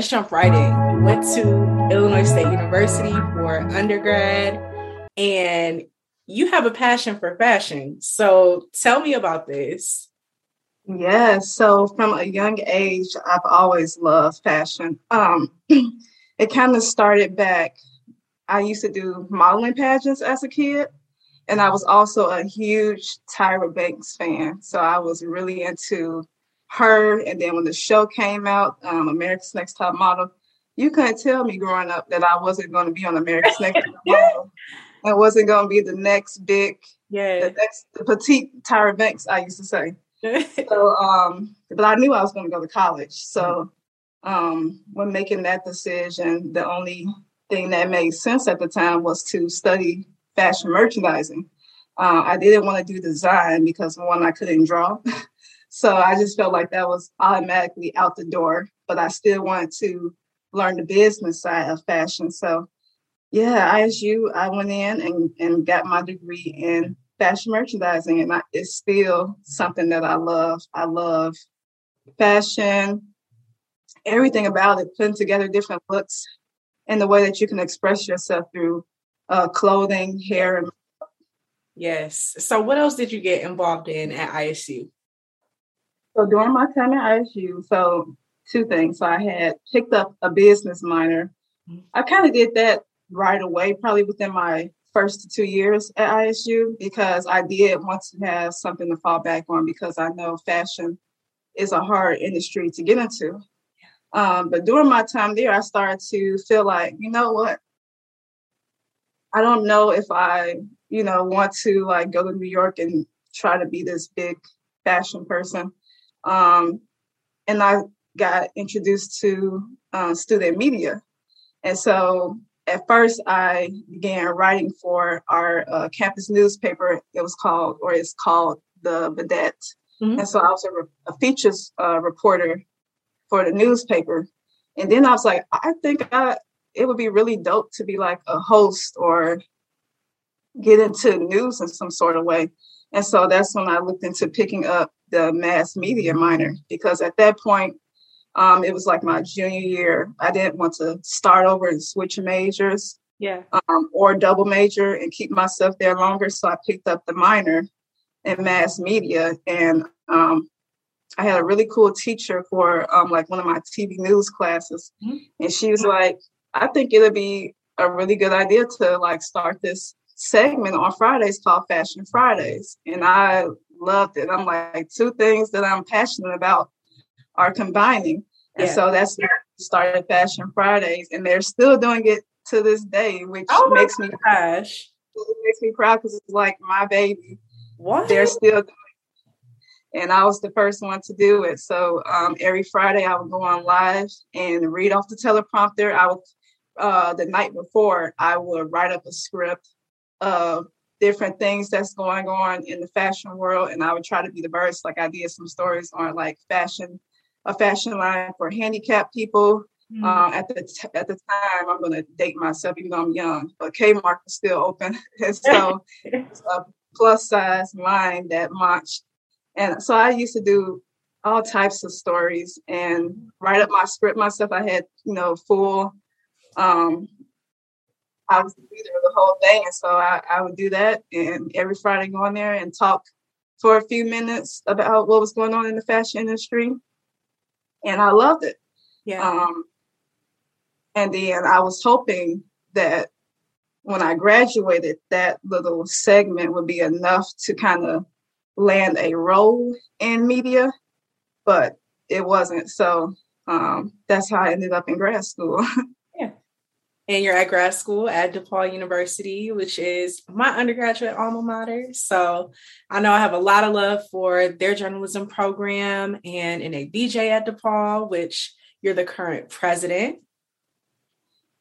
let's jump right in. You went to Illinois State University for undergrad, and you have a passion for fashion. So tell me about this. Yes. So from a young age, I've always loved fashion. Um, it kind of started back. I used to do modeling pageants as a kid, and I was also a huge Tyra Banks fan. So I was really into her. And then when the show came out, um, America's Next Top Model, you couldn't tell me growing up that I wasn't going to be on America's Next Top Model. I wasn't going to be the next big, yeah, the next the petite Tyra Banks. I used to say. so, um, but I knew I was going to go to college. So, um, when making that decision, the only thing that made sense at the time was to study fashion merchandising. Uh, I didn't want to do design because one, I couldn't draw. so I just felt like that was automatically out the door, but I still wanted to learn the business side of fashion. So yeah, ISU, I went in and, and got my degree in fashion merchandising, and I, it's still something that I love. I love fashion, everything about it, putting together different looks and the way that you can express yourself through uh, clothing, hair, and Yes. So, what else did you get involved in at ISU? So, during my time at ISU, so two things. So, I had picked up a business minor. Mm-hmm. I kind of did that right away, probably within my first two years at ISU, because I did want to have something to fall back on because I know fashion is a hard industry to get into. Um, but during my time there, I started to feel like, you know what? I don't know if I, you know, want to like go to New York and try to be this big fashion person. Um, and I got introduced to uh, student media. And so at first I began writing for our uh, campus newspaper. It was called, or it's called the Vidette. Mm-hmm. And so I was a, re- a features uh, reporter for the newspaper. And then I was like, I think I, it would be really dope to be like a host or get into news in some sort of way. And so that's when I looked into picking up the mass media minor because at that point, um, it was like my junior year. I didn't want to start over and switch majors, yeah, um, or double major and keep myself there longer. So I picked up the minor in mass media, and um, I had a really cool teacher for um, like one of my TV news classes, mm-hmm. and she was like, "I think it'll be a really good idea to like start this segment on Fridays called Fashion Fridays," and I loved it. I'm like, two things that I'm passionate about are combining, and yeah. so that's started Fashion Fridays, and they're still doing it to this day, which oh makes me gosh. It makes me proud because it's like my baby. What they're still doing, and I was the first one to do it. So um, every Friday I would go on live and read off the teleprompter. I would uh, the night before I would write up a script of different things that's going on in the fashion world, and I would try to be first. Like I did some stories on like fashion, a fashion line for handicapped people. Mm-hmm. Uh, at the t- at the time, I'm going to date myself, even though I'm young, but Kmart was still open, and so it's a plus size line that launched and so I used to do all types of stories and write up my script myself. I had, you know, full, um, I was the leader of the whole thing. And so I, I would do that and every Friday go in there and talk for a few minutes about what was going on in the fashion industry. And I loved it. Yeah. Um, and then I was hoping that when I graduated, that little segment would be enough to kind of land a role in media, but it wasn't. So um, that's how I ended up in grad school. And you're at grad school at DePaul University, which is my undergraduate alma mater. So I know I have a lot of love for their journalism program and NABJ at DePaul, which you're the current president.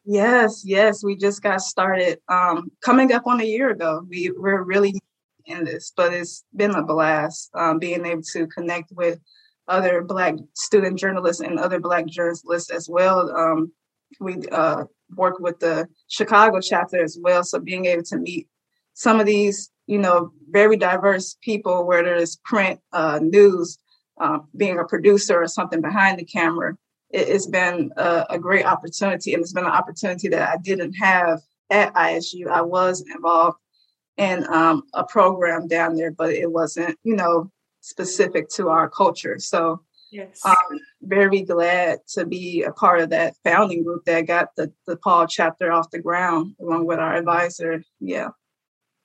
Yes, yes, we just got started um, coming up on a year ago. We, we're really in this, but it's been a blast um, being able to connect with other Black student journalists and other Black journalists as well. Um, we uh, work with the Chicago chapter as well, so being able to meet some of these, you know, very diverse people, whether it's print, uh, news, uh, being a producer or something behind the camera, it, has been a, a, great opportunity, and it's been an opportunity that I didn't have at ISU. I was involved in um, a program down there, but it wasn't, you know, specific to our culture. So yes. I'm very glad to be a part of that founding group that got the, DePaul chapter off the ground along with our advisor. Yeah.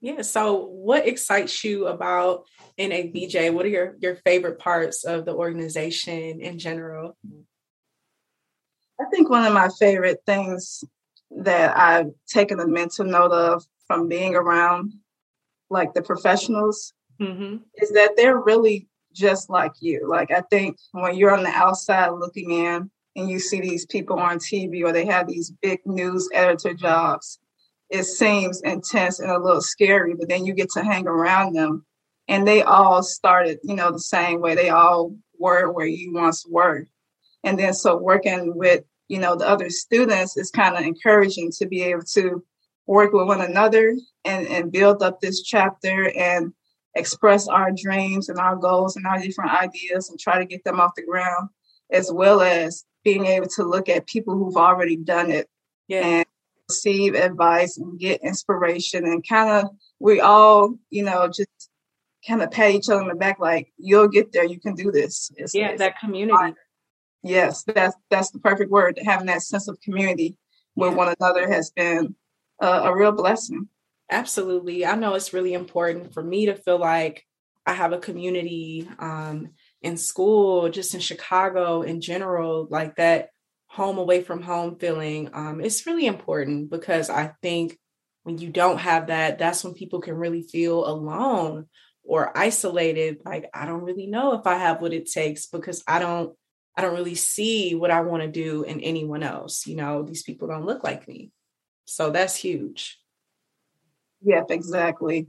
Yeah. So what excites you about NABJ? What are your, your favorite parts of the organization in general? I think one of my favorite things that I've taken a mental note of from being around like the professionals mm-hmm. is that they're really just like you. Like I think when you're on the outside looking in and you see these people on TV or they have these big news editor jobs, it seems intense and a little scary, but then you get to hang around them and they all started, you know, the same way. They all were where you once were. And then so working with, you know, the other students is kind of encouraging to be able to work with one another and, and build up this chapter and express our dreams and our goals and our different ideas and try to get them off the ground, as well as being able to look at people who've already done it yeah. and receive advice and get inspiration and kind of we all, you know, just kind of pat each other on the back like you'll get there, you can do this. It's, yeah, it's that community. Yes, that's that's the perfect word. Having that sense of community with yeah. one another has been a real blessing. Absolutely. I know it's really important for me to feel like I have a community um, in school, just in Chicago in general, like that home away from home feeling. Um, it's really important because I think when you don't have that, that's when people can really feel alone or isolated. Like, I don't really know if I have what it takes because I don't. I don't really see what I want to do in anyone else. You know, these people don't look like me. So that's huge. Yep, exactly.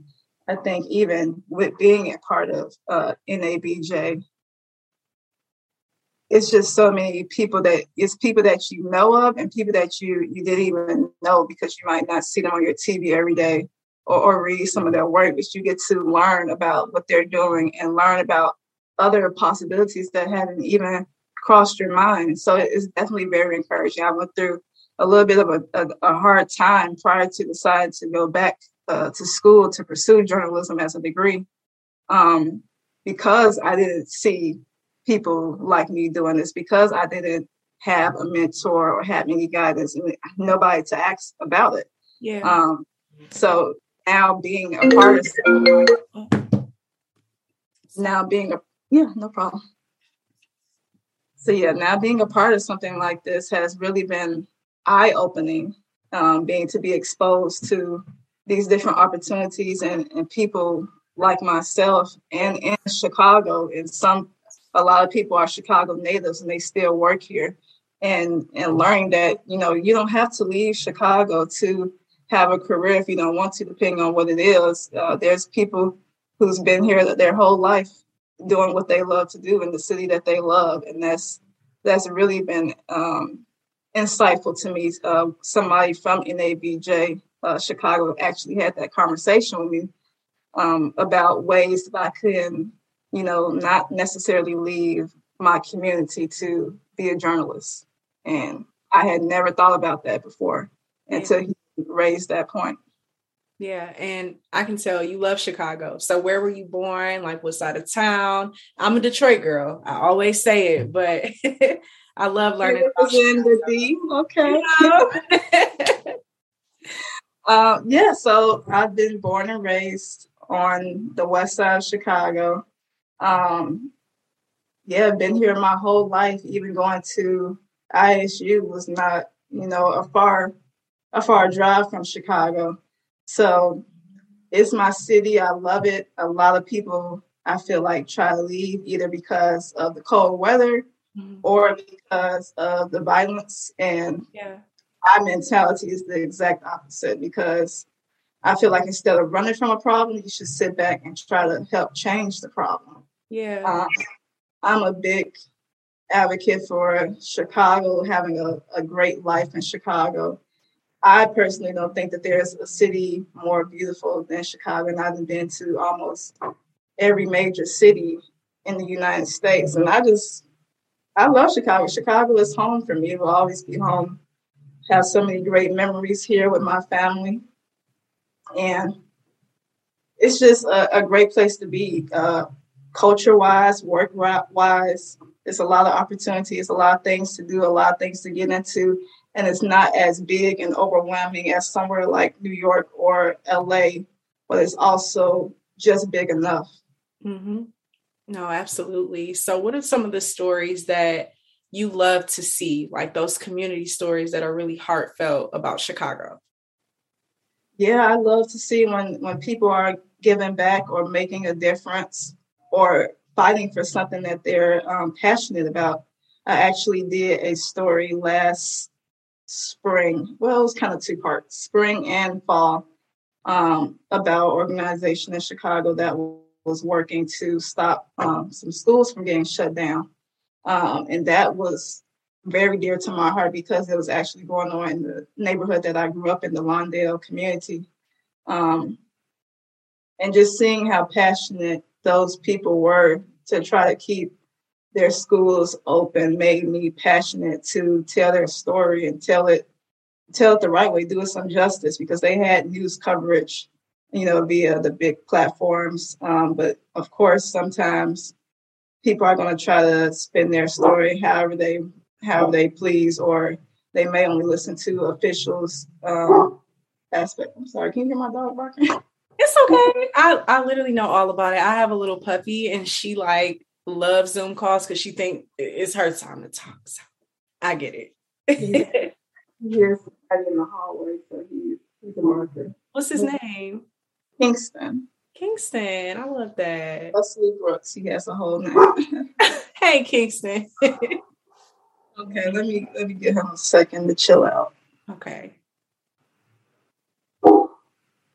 I think even with being a part of uh, NABJ, it's just so many people that it's people that you know of and people that you you didn't even know because you might not see them on your TV every day or, or read some of their work, but you get to learn about what they're doing and learn about other possibilities that haven't even crossed your mind. So it's definitely very encouraging. I went through a little bit of a, a, a hard time prior to deciding to go back uh, to school to pursue journalism as a degree um, because I didn't see people like me doing this, because I didn't have a mentor or have any guidance, nobody to ask about it. Yeah. Um, so now being a part of now being a yeah, no problem. So yeah, now being a part of something like this has really been eye opening, um, being to be exposed to these different opportunities and, and people like myself and in Chicago. And some, a lot of people are Chicago natives and they still work here. And, and learning that, you know, you don't have to leave Chicago to have a career if you don't want to, depending on what it is. Uh, there's people who's been here their whole life doing what they love to do in the city that they love. And that's, that's really been um, insightful to me. Uh, somebody from NABJ uh, Chicago actually had that conversation with me um, about ways that I could, you know, not necessarily leave my community to be a journalist. And I had never thought about that before until he raised that point. Yeah, and I can tell you love Chicago. So where were you born? Like what side of town? I'm a Detroit girl. I always say it, but I love learning. About the D. Okay. You know? uh, yeah, so I've been born and raised on the west side of Chicago. Um, yeah, I've been here my whole life. Even going to ISU was not, you know, a far a far drive from Chicago. So it's my city. I love it. A lot of people I feel like try to leave either because of the cold weather mm-hmm. or because of the violence. And yeah. My mentality is the exact opposite because I feel like instead of running from a problem, you should sit back and try to help change the problem. Yeah. Um, I'm a big advocate for Chicago having a, a great life in Chicago. I personally don't think that there's a city more beautiful than Chicago, and I've been to almost every major city in the United States. And I just I love Chicago. Chicago is home for me. It will always be home. Have so many great memories here with my family. And it's just a, a great place to be. Uh, culture wise, work wise, It's a lot of opportunities, a lot of things to do, a lot of things to get into. And it's not as big and overwhelming as somewhere like New York or LA, but it's also just big enough. Mm-hmm. No, absolutely. So, what are some of the stories that you love to see, like those community stories that are really heartfelt about Chicago? Yeah, I love to see when when people are giving back or making a difference or fighting for something that they're um, passionate about. I actually did a story last spring. Well, it was kind of two parts, spring and fall, um, about organization in Chicago that was working to stop um, some schools from getting shut down. Um, and that was very dear to my heart because it was actually going on in the neighborhood that I grew up in, the Lawndale community. Um, and just seeing how passionate those people were to try to keep their schools open made me passionate to tell their story and tell it tell it the right way, do it some justice because they had news coverage, you know, via the big platforms. Um, but of course, sometimes people are going to try to spin their story however they however they please, or they may only listen to officials um, aspect. I'm sorry, can you hear my dog barking? It's okay. I, I literally know all about it. I have a little puppy and she like loves Zoom calls because she think it's her time to talk. So I get it. yes, in the hallway, so he's he's a marker. What's his name? Kingston. Kingston, I love that. Wesley Brooks. He has a whole name. hey, Kingston. okay, let me let me give him a second to chill out. Okay.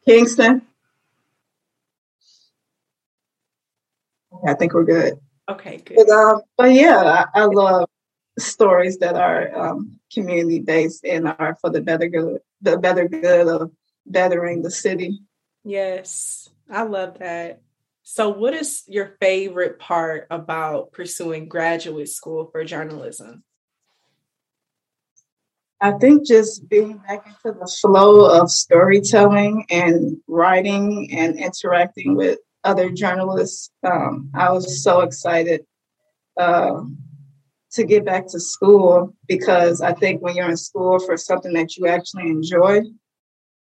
Kingston. I think we're good. Okay, good. But, um, but yeah, I, I love stories that are um, community based and are for the better good, the better good of bettering the city. Yes, I love that. So, what is your favorite part about pursuing graduate school for journalism? I think just being back into the flow of storytelling and writing and interacting with other journalists. Um, I was so excited uh, to get back to school because I think when you're in school for something that you actually enjoy,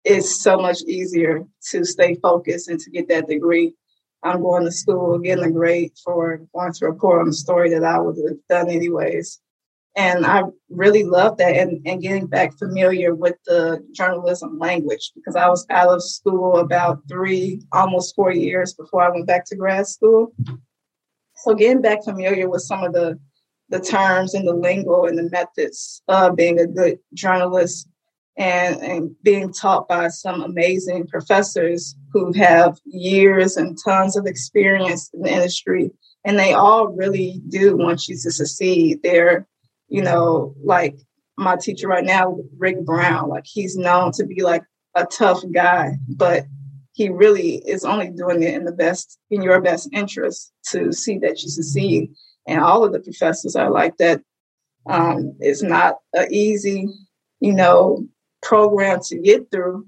it's so much easier to stay focused and to get that degree. I'm going to school, getting a grade for going to report on a story that I would have done anyways and I really love that and, and getting back familiar with the journalism language because I was out of school about three, almost four years before I went back to grad school. So getting back familiar with some of the the terms and the lingo and the methods of being a good journalist and, and being taught by some amazing professors who have years and tons of experience in the industry. And they all really do want you to succeed. They're you know, like my teacher right now, Rick Brown, like he's known to be like a tough guy, but he really is only doing it in the best, in your best interest to see that you succeed. And all of the professors are like that. Um, it's not an easy, you know, program to get through,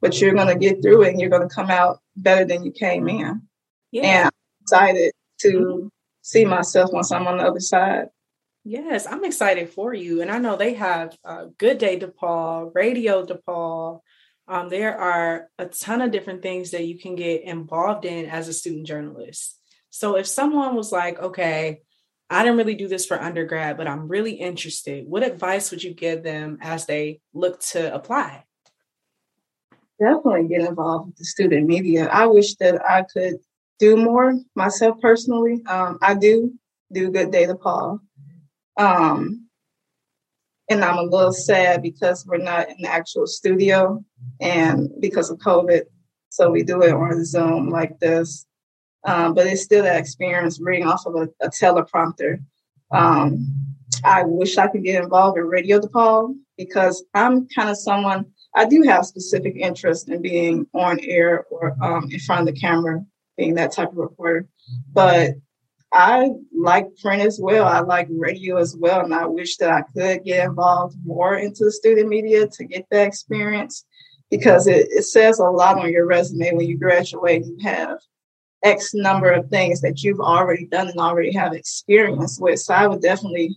but you're going to get through it and you're going to come out better than you came in. Yeah. And I'm excited to mm-hmm. see myself once I'm on the other side. Yes, I'm excited for you. And I know they have uh, Good Day DePaul, Radio DePaul. Um, there are a ton of different things that you can get involved in as a student journalist. So if someone was like, okay, I didn't really do this for undergrad, but I'm really interested, what advice would you give them as they look to apply? Definitely get involved with the student media. I wish that I could do more myself personally. Um, I do do Good Day DePaul. Um, and I'm a little sad because we're not in the actual studio and because of COVID. So we do it on Zoom like this. Um, but it's still that experience reading off of a, a teleprompter. Um, I wish I could get involved in Radio DePaul because I'm kind of someone, I do have specific interest in being on air or um, in front of the camera, being that type of reporter. But I like print as well. I like radio as well. And I wish that I could get involved more into the student media to get that experience because it, it says a lot on your resume when you graduate. You have X number of things that you've already done and already have experience with. So I would definitely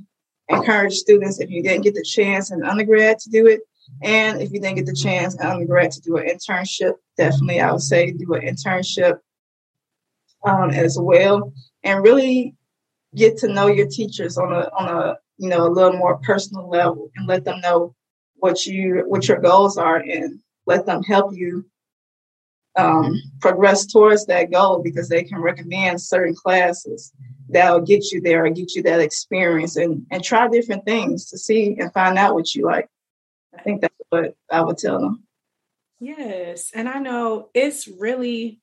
encourage students if you didn't get the chance in undergrad to do it, and if you didn't get the chance in undergrad to do an internship, definitely I would say do an internship um, as well, and really get to know your teachers on a on a you know a little more personal level, and let them know what you what your goals are, and let them help you um, progress towards that goal because they can recommend certain classes that will get you there or get you that experience and, and try different things to see and find out what you like. I think that's what I would tell them. Yes. And I know it's really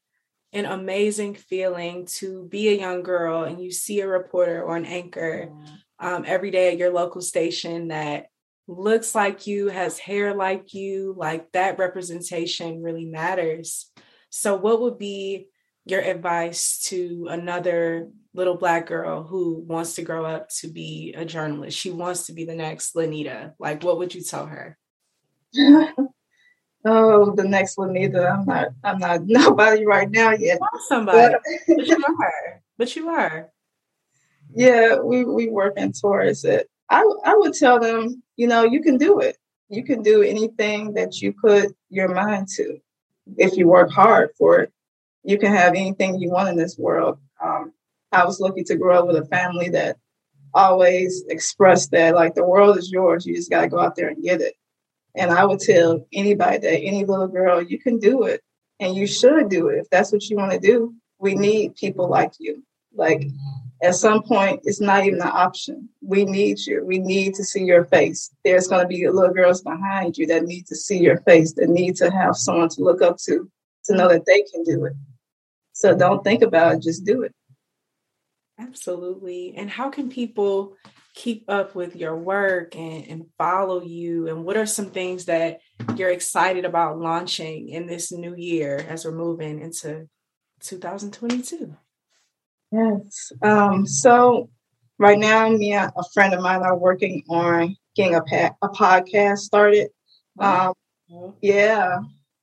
an amazing feeling to be a young girl and you see a reporter or an anchor um, every day at your local station that looks like you, has hair like you, like that representation really matters. So, what would be your advice to another little black girl who wants to grow up to be a journalist? She wants to be the next La'Nita. Like, what would you tell her? oh, the next La'Nita. I'm not. I'm not nobody right now yet. Somebody, but, but you are. But you are. Yeah, we we working towards it. I I would tell them, you know, you can do it. You can do anything that you put your mind to if you work hard for it, you can have anything you want in this world. Um, I was lucky to grow up with a family that always expressed that like the world is yours. You just got to go out there and get it. And I would tell anybody that any little girl, you can do it and you should do it if that's what you want to do. We need people like you. Like at some point, it's not even an option. We need you. We need to see your face. There's going to be little girls behind you that need to see your face, that need to have someone to look up to, to know that they can do it. So don't think about it, just do it. Absolutely. And how can people keep up with your work and, and follow you? And what are some things that you're excited about launching in this new year as we're moving into 2022? Yes. Um, so right now, me and a friend of mine are working on getting a, pa- a podcast started. Um, yeah,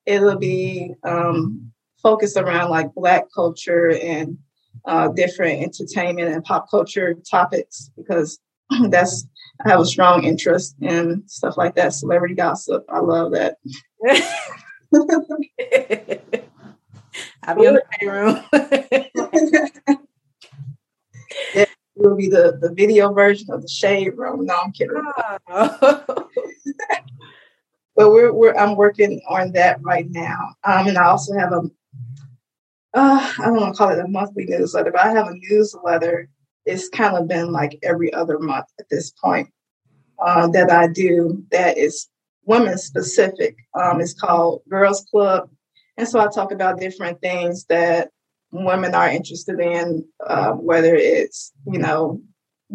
it'll be um, focused around like Black culture and uh, different entertainment and pop culture topics because that's I have a strong interest in stuff like that. Celebrity gossip, I love that. I'll be in the room it will be the, the video version of the shade room. No, I'm kidding. Oh. but we're, we're I'm working on that right now. Um, and I also have a uh, I don't want to call it a monthly newsletter, but I have a newsletter. It's kind of been like every other month at this point uh, that I do that is women specific. Um, it's called Girls Club. And so I talk about different things that women are interested in, uh, whether it's, you know,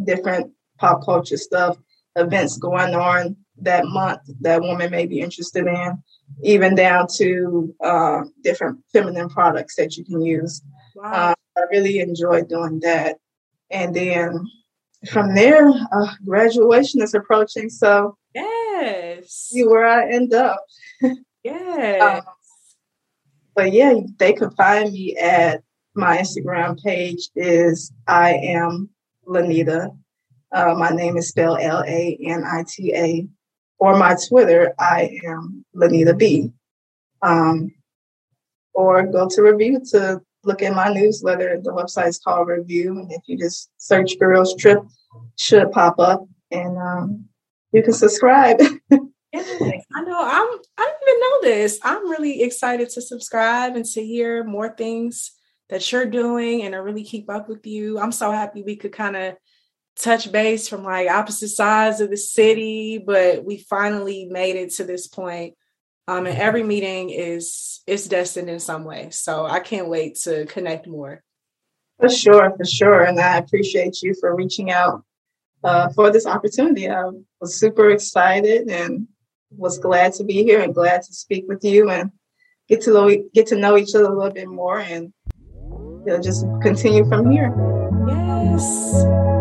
different pop culture stuff, events going on that month that women may be interested in, even down to uh, different feminine products that you can use. Wow. Uh, I really enjoy doing that. And then from there, uh, graduation is approaching. So, yes, see where I end up. Yes. um, but yeah, they could find me at my Instagram page is I am Lanita. Uh, my name is spelled L A N I T A. Or my Twitter, I am Lanita B. Um, or go to Revue to look at my newsletter. The website is called Revue, and if you just search Girls Trip, should pop up, and um, you can subscribe. I know. I'm. I didn't even know this. I'm really excited to subscribe and to hear more things that you're doing and to really keep up with you. I'm so happy we could kind of touch base from like opposite sides of the city, but we finally made it to this point. Um, and every meeting is is destined in some way. So I can't wait to connect more. For sure, for sure. And I appreciate you for reaching out uh, for this opportunity. I was super excited and was glad to be here and glad to speak with you and get to know get to know each other a little bit more and it'll just continue from here. Yes.